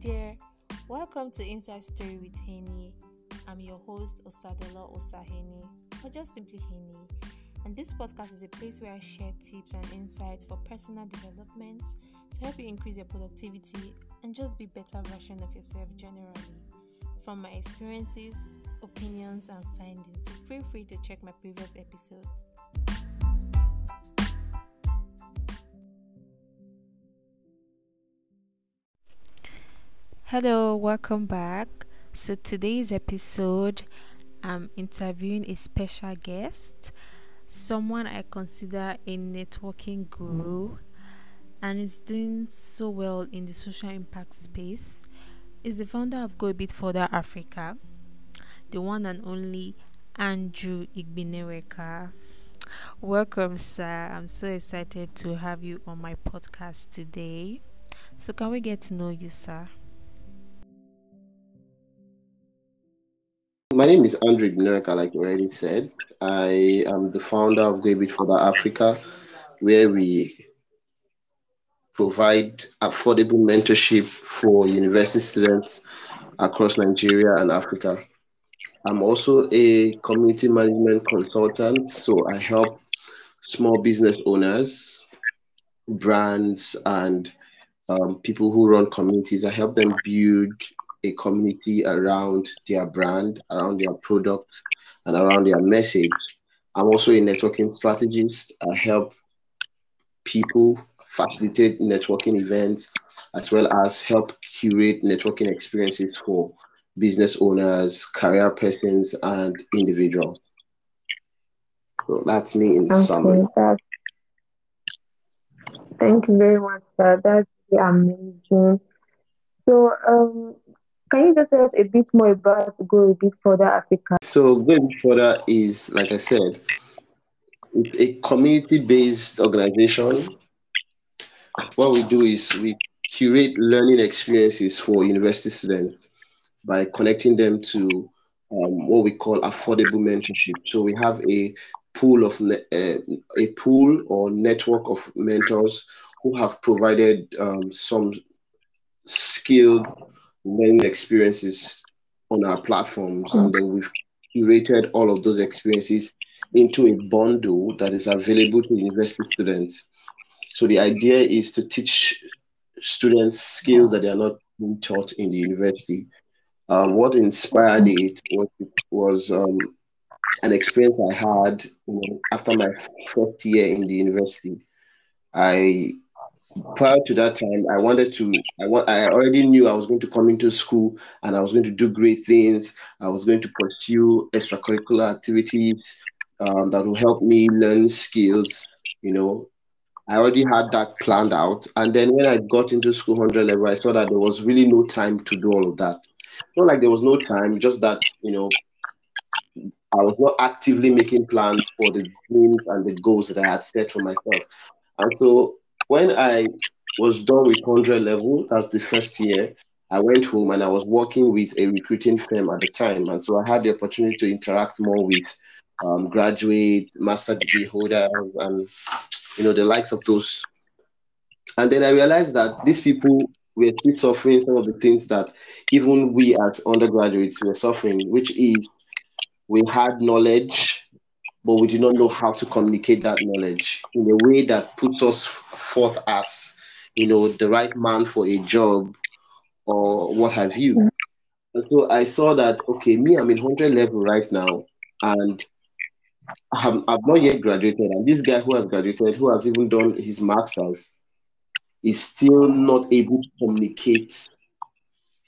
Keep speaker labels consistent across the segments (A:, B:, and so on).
A: there, welcome to Inside Story with Henny. I'm your host Osadola Osaheni, or just simply Henny. And this podcast is a place where I share tips and insights for personal development to help you increase your productivity and just be a better version of yourself generally. From my experiences, opinions, and findings, feel free to check my previous episodes. Hello, welcome back. So, today's episode, I'm interviewing a special guest, someone I consider a networking guru, and is doing so well in the social impact space. Is the founder of Go a Bit Further Africa, the one and only Andrew Igbineweka. Welcome, sir. I'm so excited to have you on my podcast today. So, can we get to know you, sir?
B: My name is Andrew Igbineweka, like you already said. I am the founder of Go a Bit Further Africa, where we provide affordable mentorship for university students across Nigeria and Africa. I'm also a community management consultant, so I help small business owners, brands, and um, people who run communities. I help them build a community around their brand, around their product, and around their message. I'm also a networking strategist. I help people facilitate networking events as well as help curate networking experiences for business owners, career persons, and individuals. So that's me in okay, summary.
C: Thank you very much, sir. That's amazing. So, um, can you just tell us a bit more about Go a Bit Further Africa?
B: So, Go a Bit Further is, like I said, it's a community-based organization. What we do is we curate learning experiences for university students by connecting them to um, what we call affordable mentorship. So we have a pool of uh, a pool or network of mentors who have provided um, some skilled learning experiences on our platforms, and then we've curated all of those experiences into a bundle that is available to university students. So the idea is to teach students skills that they are not being taught in the university. Um, what inspired it was, was um, an experience I had you know, after my first year in the university. I prior to that time, I wanted to. I want. I already knew I was going to come into school and I was going to do great things. I was going to pursue extracurricular activities um, that will help me learn skills. You know, I already had that planned out. And then when I got into school hundred level, I saw that there was really no time to do all of that. Not like there was no time, just that you know. I was not actively making plans for the dreams and the goals that I had set for myself. And so when I was done with 100 level, that's the first year, I went home and I was working with a recruiting firm at the time. And so I had the opportunity to interact more with um, graduate, master degree holders, and you know the likes of those. And then I realized that these people were still suffering some of the things that even we as undergraduates were suffering, which is we had knowledge, but we do not know how to communicate that knowledge in a way that puts us forth as, you know, the right man for a job or what have you. Mm-hmm. And so I saw that, okay, me, I'm in 100 level right now, and I'm, I've not yet graduated. And this guy who has graduated, who has even done his master's, is still not able to communicate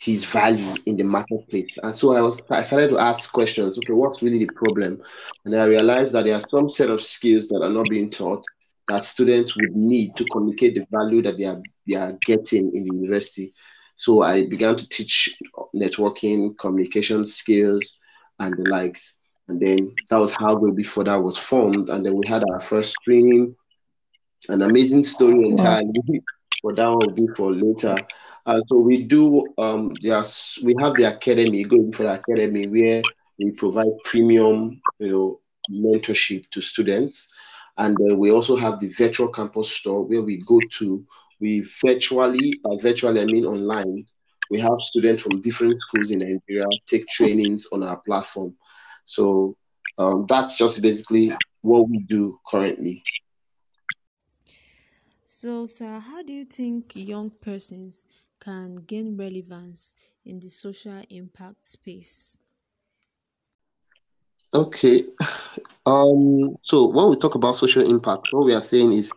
B: his value in the marketplace. And so I was I started to ask questions. Okay, what's really the problem? And I realized that there are some set of skills that are not being taught that students would need to communicate the value that they are they are getting in the university. So I began to teach networking, communication skills, and the likes. And then that was how Go Before that was formed. And then we had our first training, an amazing story entirely, but that will be for later. Uh, so we do um yes we have the academy going for the academy where we provide premium you know mentorship to students and we also have the virtual campus store where we go to we virtually by virtually i mean online we have students from different schools in Nigeria take trainings on our platform. So um, that's just basically what we do currently.
A: So, sir, how do you think young persons can gain relevance in the social impact space?
B: Okay. Um, so when we talk about social impact, what we are saying is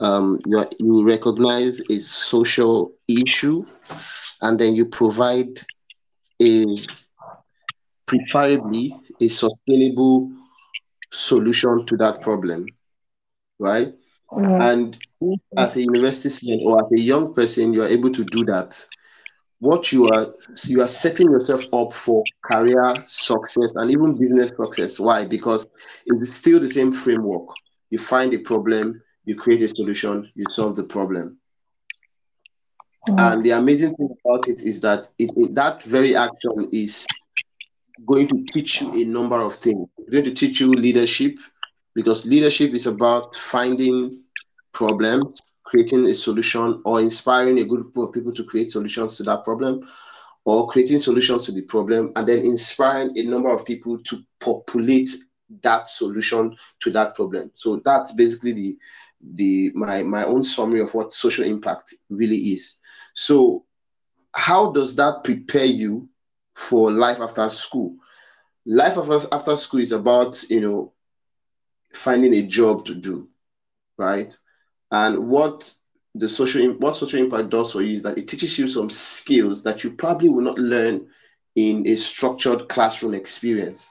B: um, you, are, you recognize a social issue and then you provide a preferably a sustainable solution to that problem, right?
C: Yeah.
B: And Mm-hmm. as a university student or as a young person, you are able to do that. What you are you are setting yourself up for career success and even business success. Why? Because it's still the same framework. You find a problem, you create a solution, you solve the problem.
C: Yeah.
B: And the amazing thing about it is that it, it- that very action is going to teach you a number of things. It's going to teach you leadership because leadership is about finding problems, creating a solution, or inspiring a group of people to create solutions to that problem, or creating solutions to the problem, and then inspiring a number of people to populate that solution to that problem. So that's basically the the my my own summary of what social impact really is. So how does that prepare you for life after school? Life after school is about, you know, finding a job to do, right? And what the social what social impact does for you is that it teaches you some skills that you probably will not learn in a structured classroom experience.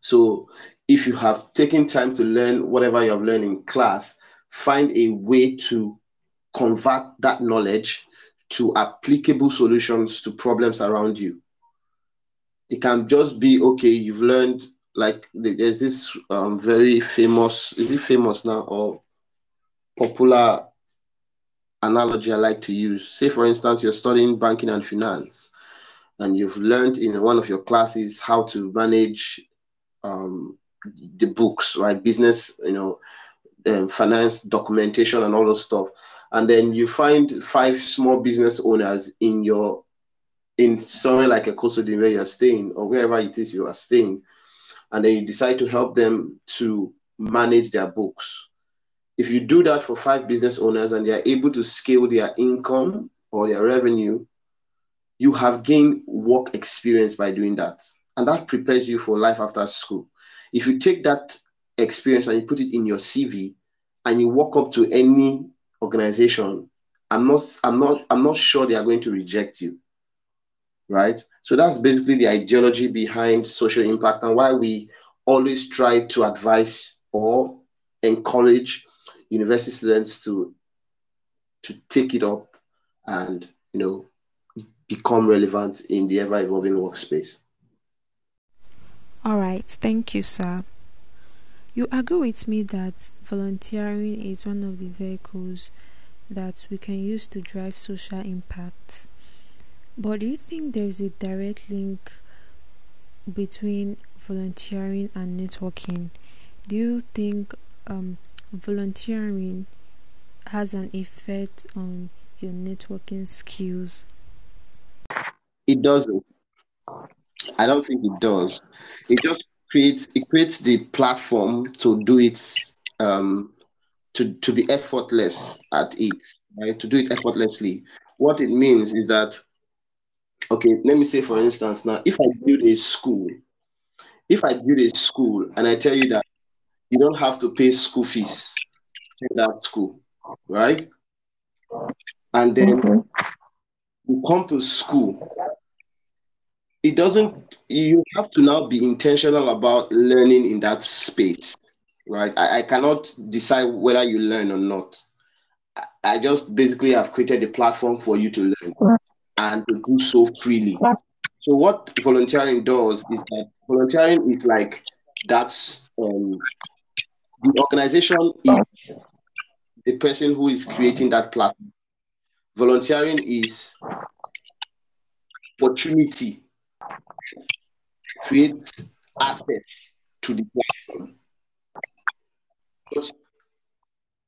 B: So if you have taken time to learn whatever you have learned in class, find a way to convert that knowledge to applicable solutions to problems around you. It can just be okay, you've learned like there's this um, very famous, is it famous now or popular analogy I like to use? Say, for instance, you're studying banking and finance, and you've learned in one of your classes how to manage um, the books, right? Business, you know, um, finance documentation and all those stuff. And then you find five small business owners in your in somewhere like a coastal where you're staying or wherever it is you are staying, and then you decide to help them to manage their books. If you do that for five business owners and they are able to scale their income or their revenue, you have gained work experience by doing that. And that prepares you for life after school. If you take that experience and you put it in your CV and you walk up to any organization, I'm not I'm not I'm not sure they are going to reject you. Right? So that's basically the ideology behind social impact and why we always try to advise or encourage university students to to take it up and you know become relevant in the ever evolving workspace.
A: All right, thank you, sir. You agree with me that volunteering is one of the vehicles that we can use to drive social impact. But do you think there's a direct link between volunteering and networking? Do you think um, volunteering has an effect on your networking skills?
B: It doesn't. I don't think it does. It just creates it creates the platform to do it um, to to be effortless at it, right? To do it effortlessly. What it means is that okay, let me say for instance now, if I build a school, if I build a school and I tell you that you don't have to pay school fees in that school, right? And then you come to school it doesn't you have to now be intentional about learning in that space right? I, I cannot decide whether you learn or not. I, I just basically have created a platform for you to learn and to do so freely. So what volunteering does is that volunteering is like that's um, the organization is the person who is creating that platform volunteering is opportunity creates assets to the platform.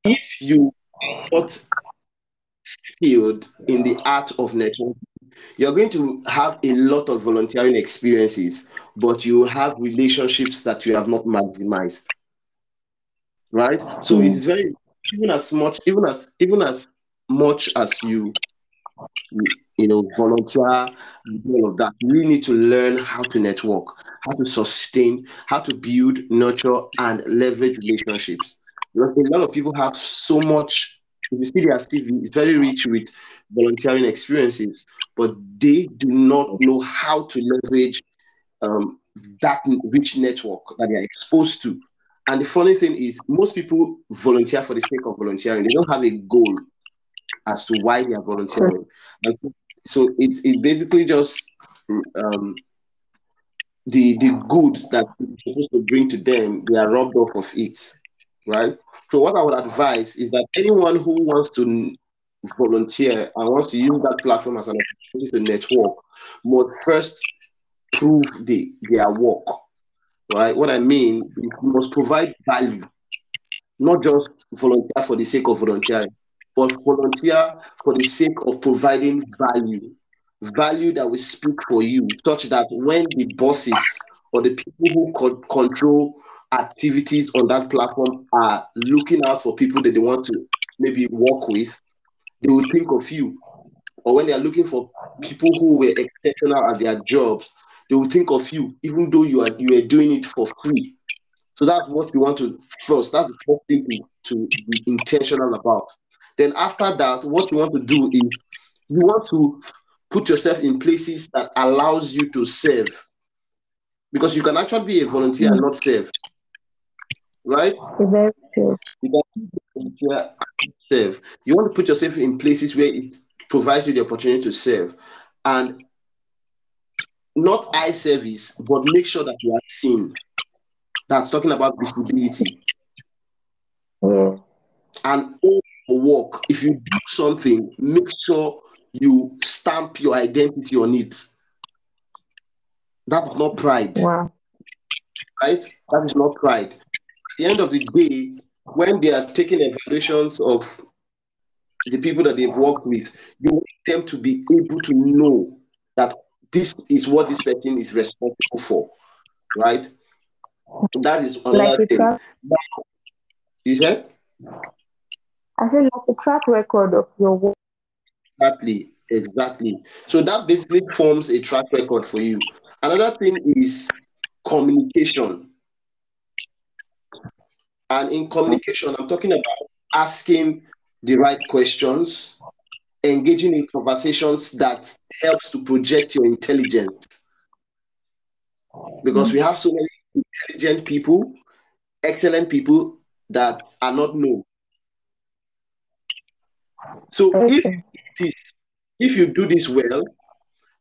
B: If you are not skilled in the art of networking, you're going to have a lot of volunteering experiences, but you have relationships that you have not maximized. Right? So it is very even as much, even as even as much as you you know, volunteer, all of that. We need to learn how to network, how to sustain, how to build, nurture, and leverage relationships. a lot of people have so much. If you see their CV, it's very rich with volunteering experiences, but they do not know how to leverage um, that rich network that they are exposed to. And the funny thing is, most people volunteer for the sake of volunteering. They don't have a goal as to why they are volunteering. And so it's it basically just um, the the good that supposed to bring to them, they are robbed off of it, right? So what I would advise is that anyone who wants to volunteer and wants to use that platform as an opportunity to network must first prove the, their work, right? What I mean is you must provide value, not just volunteer for the sake of volunteering but volunteer for the sake of providing value, value that will speak for you, such that when the bosses or the people who co- control activities on that platform are looking out for people that they want to maybe work with, they will think of you. Or when they are looking for people who were exceptional at their jobs, they will think of you, even though you are you are doing it for free. So that's what we want to first. That's the first thing to, to be intentional about. Then after that, what you want to do is you want to put yourself in places that allows you to serve. Because you can actually be a volunteer and not serve. Right?
C: Very true.
B: You can be a volunteer and serve. You want to put yourself in places where it provides you the opportunity to serve. And not eye service, but make sure that you are seen. That's talking about visibility.
C: Yeah.
B: And all work, if you do something, make sure you stamp your identity on it. That's not pride.
C: Wow.
B: Right? That is not pride. At the end of the day, when they are taking evaluations of the people that they've worked with, you want them to be able to know that this is what this person is responsible for. Right? That is another
C: Like
B: thing.
C: track,
B: You said?
C: I said like a track record of your work.
B: Exactly, exactly. So that basically forms a track record for you. Another thing is communication. And in communication, I'm talking about asking the right questions, engaging in conversations that helps to project your intelligence. Because we have so many intelligent people, excellent people that are not known. So if
C: Okay.
B: this, if you do this well,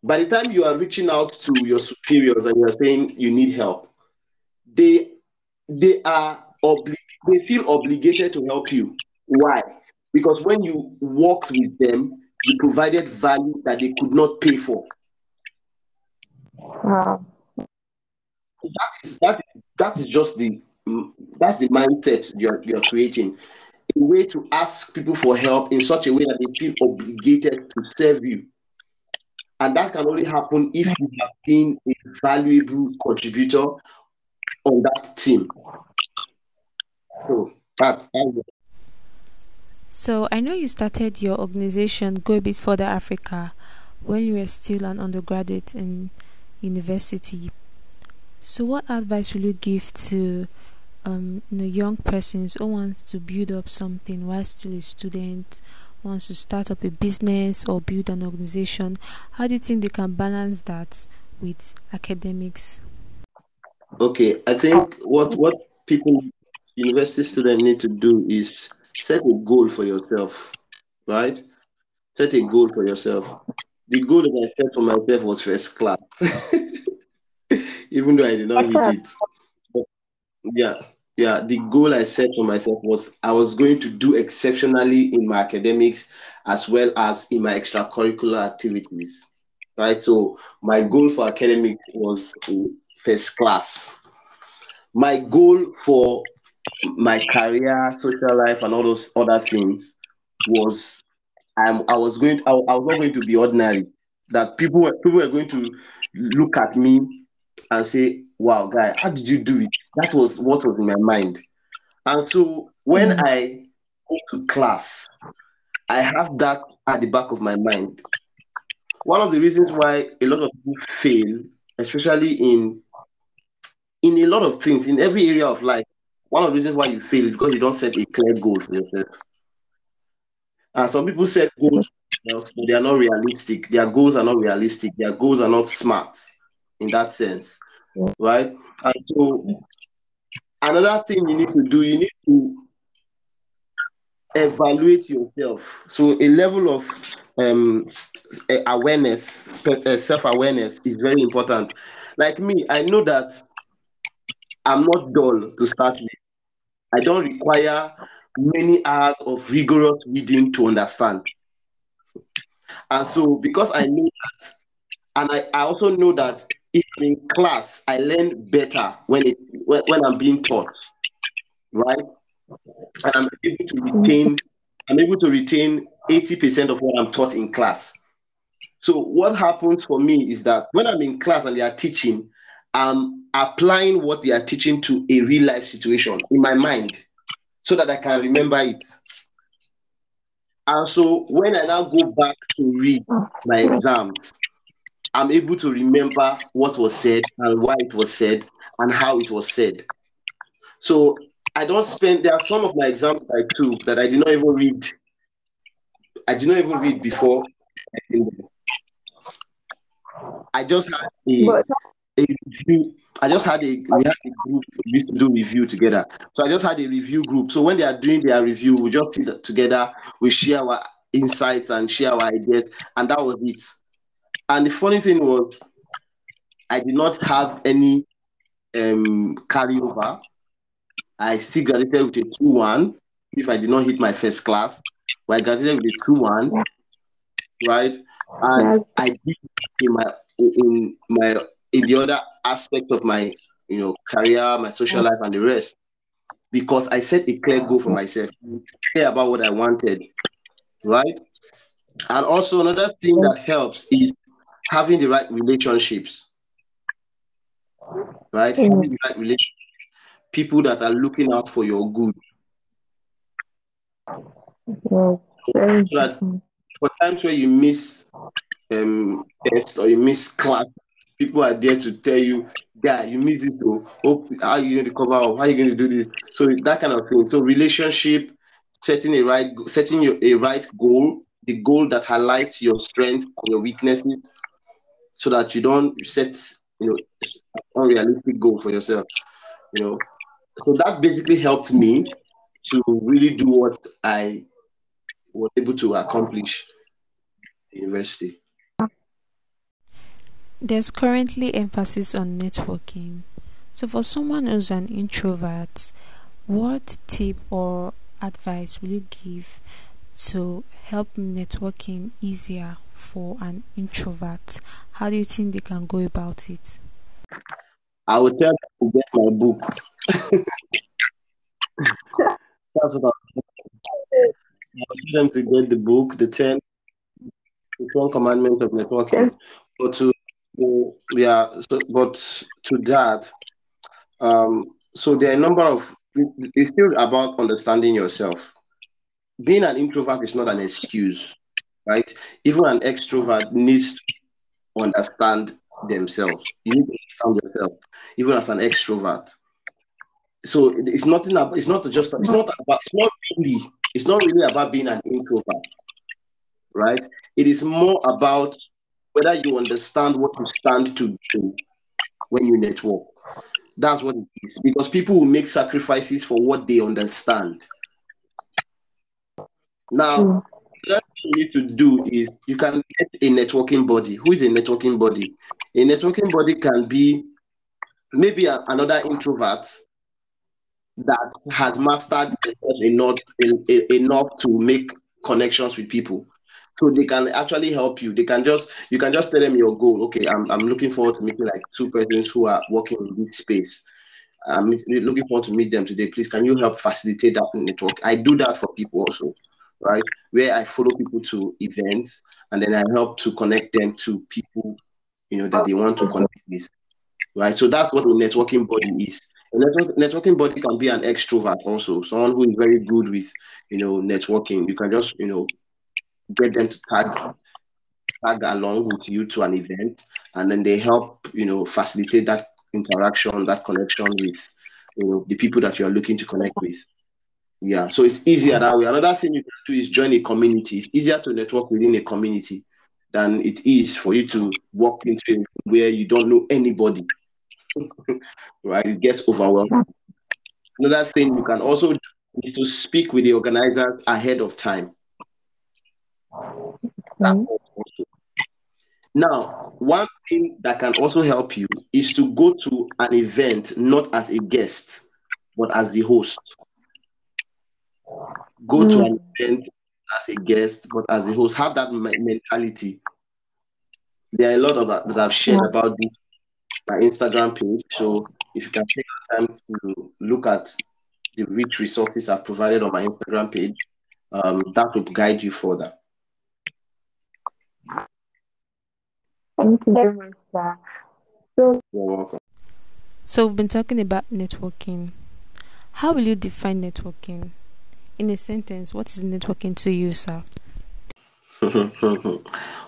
B: by the time you are reaching out to your superiors and you are saying you need help, they they are obli- they feel obligated to help you. Why? Because when you worked with them, you provided value that they could not pay for.
C: Wow.
B: That is that that is just the that's the mindset you're you're creating. A way to ask people for help in such a way that they feel obligated to serve you. And that can only happen if you have been a valuable contributor on that team. So that's, that's.
A: So I know you started your organization Go a Bit Further Africa when you were still an undergraduate in university. So what advice will you give to um, you know, young persons who want to build up something while still a student, wants to start up a business or build an organization? How do you think they can balance that with academics?
B: okay. I think what what people university students need to do is set a goal for yourself, right? Set a goal for yourself. The goal that I set for myself was first class, even though I did not hit it. But yeah, yeah. The goal I set for myself was I was going to do exceptionally in my academics as well as in my extracurricular activities, right? So my goal for academics was uh, first class. My goal for my career, social life, and all those other things was I'm, I was going. To, I, I was not going to be ordinary. that people were people were going to look at me and say, "Wow, guy, how did you do it?" That was what was in my mind. And so when
C: Mm.
B: I go to class, I have that at the back of my mind. One of the reasons why a lot of people fail, especially in in a lot of things, in every area of life, one of the reasons why you fail is because you don't set a clear goal for yourself. And some people set goals, but they are not realistic. Their goals are not realistic. Their goals are not smart in that sense, right? And so, another thing you need to do, you need to evaluate yourself. So, a level of um, awareness, self awareness, is very important. Like me, I know that I'm not dull to start with. I don't require many hours of rigorous reading to understand. And so, because I know that, and I, I also know that if in class, I learn better when it when, when I'm being taught, right? And I'm able to retain, I'm able to retain 80% of what I'm taught in class. So what happens for me is that when I'm in class and they are teaching, I'm applying what they are teaching to a real life situation in my mind so that I can remember it. And so when I now go back to read my exams, I'm able to remember what was said and why it was said and how it was said. So I don't spend, there are some of my exams I took that I did not even read. I did not even read before. I just had a, a review. I just had a we had a group we used to do review together. So I just had a review group. So when they are doing their review, we just sit together, we share our insights and share our ideas, and that was it. And the funny thing was, I did not have any um carryover. I still graduated with a 2-1 if I did not hit my first class. But I graduated with a 2-1, right? And I did in my in my in the other aspect of my you know career, my social life, and the rest, because I set a clear goal for myself, clear about what I wanted, right? And also another thing that helps is having the right relationships, right?
C: Mm.
B: Having the right relationships, people that are looking out for your good.
C: very
B: So that for times where you miss um test or you miss class, people are there to tell you, guy, you missed it. Oh, oh how are you going to cover up? How are you going to do this? So that kind of thing. So relationship, setting a right, setting your a right goal, the goal that highlights your strengths and your weaknesses, so that you don't set you know unrealistic goal for yourself. You know, so that basically helped me to really do what I was able to accomplish university.
A: There's currently emphasis on networking. So, for someone who's an introvert, what tip or advice will you give to help networking easier for an introvert? How do you think they can go about it?
B: I will tell them to get my book. That's what I will tell them to get the book, the 10, the 10 commandments of networking. But to, to yeah, so, but to that, um, so there are a number of it's still about understanding yourself. Being an introvert is not an excuse, right? Even an extrovert needs to understand themselves. You need to understand yourself, even as an extrovert. So it's nothing about it's not just it's not about it's not really it's not really about being an introvert, right? It is more about whether you understand what you stand to do when you network. That's what it is. Because people will make sacrifices for what they understand. Now,
C: Mm.
B: thing you need to do is you can get a networking body. Who is a networking body? A networking body can be maybe a- another introvert that has mastered enough, en- en- enough to make connections with people. So they can actually help you. They can just you can just tell them your goal. Okay, I'm, I'm looking forward to meeting like two persons who are working in this space. I'm looking forward to meet them today. Please, can you help facilitate that network? I do that for people also, right? Where I follow people to events and then I help to connect them to people, you know, that they want to connect with, right? So that's what a networking body is. A network, networking body can be an extrovert also, someone who is very good with, you know, networking. You can just, you know, get them to tag tag along with you to an event, and then they help, you know, facilitate that interaction, that connection with, you know, the people that you are looking to connect with. Yeah, so it's easier that way. Another thing you can do is join a community. It's easier to network within a community than it is for you to walk into where you don't know anybody. right? It gets overwhelming. Another thing you can also do is to speak with the organizers ahead of time.
C: Okay.
B: Now, one thing that can also help you is to go to an event not as a guest, but as the host. Go to an event as a guest, but as the host. Have that mentality. There are a lot of that that I've shared about this my Instagram page. So if you can take time to look at the rich resources I've provided on my Instagram page, um, that will guide you further.
C: Thank you very much, sir. So,
B: You're welcome.
A: So we've been talking about networking. How will you define networking? In a sentence, what is networking to you, sir?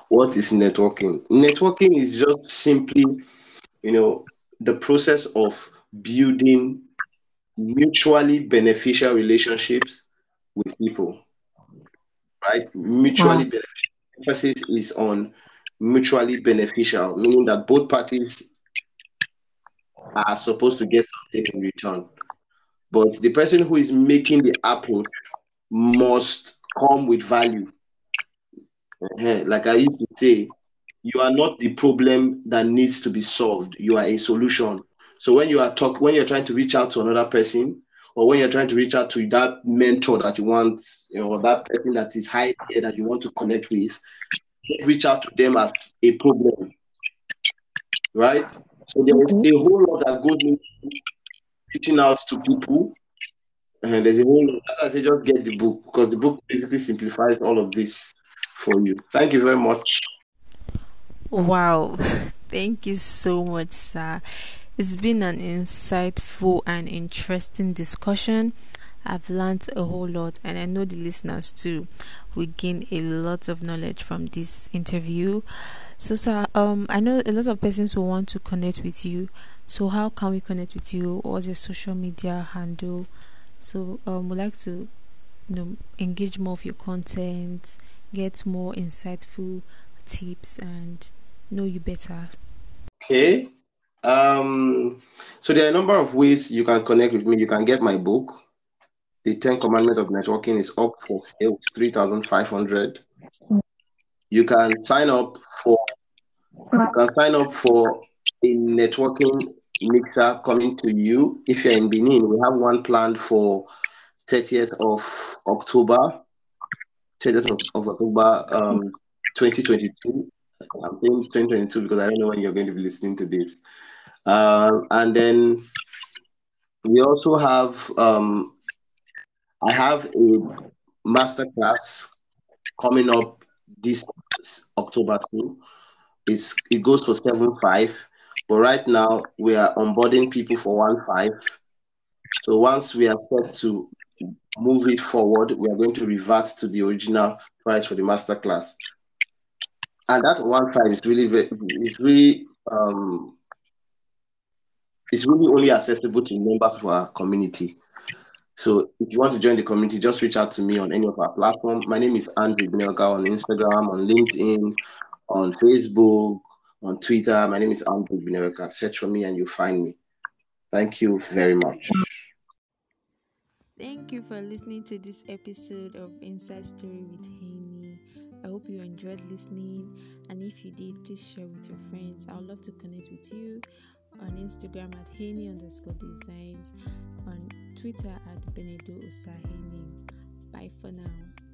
B: what is networking? Networking is just simply, you know, the process of building mutually beneficial relationships with people, right? Mutually beneficial. Emphasis is on mutually beneficial, meaning that both parties are supposed to get something in return. But the person who is making the approach must come with value. Uh-huh. Like I used to say, you are not the problem that needs to be solved. You are a solution. So when you are talk, when you're trying to reach out to another person, or when you're trying to reach out to that mentor that you want, you know, that person that is high that you want to connect with, reach out to them as a problem, right? So there is a whole lot that goes into reaching out to people, and there's a whole lot. As I say, just get the book because the book basically simplifies all of this for you. Thank you very much.
A: Wow. Thank you so much, sir. It's been an insightful and interesting discussion. I've learned a whole lot, and I know the listeners too. We gain a lot of knowledge from this interview. So, sir, um, I know a lot of persons who want to connect with you. So, how can we connect with you? What's your social media handle? So, um, we'd like to, you know, engage more of your content, get more insightful tips, and know you better.
B: Okay. Um, so there are a number of ways you can connect with me. You can get my book, The Ten commandment of Networking, is up for sale, three thousand five hundred. You can sign up for you can sign up for a networking mixer coming to you. If you're in Benin, we have one planned for 30th of October, 30th of, of October, um, 2022. I'm saying 2022 because I don't know when you're going to be listening to this. Uh, and then we also have um, I have a master class coming up this October 2. It's it goes for seven five, but right now we are onboarding people for one five. So once we are set to move it forward, we are going to revert to the original price for the master class. And that one five is really it's really um it's really only accessible to members of our community. So if you want to join the community, just reach out to me on any of our platforms. My name is Andrew Igbineweka on Instagram, on LinkedIn, on Facebook, on Twitter. My name is Andrew Igbineweka. Search for me and you'll find me. Thank you very much.
A: Thank you for listening to this episode of Inside Story with Henny. I hope you enjoyed listening, and if you did, please share with your friends. I would love to connect with you on Instagram at Henny underscore designs, on Twitter at Benedo Osaheni. Bye for now.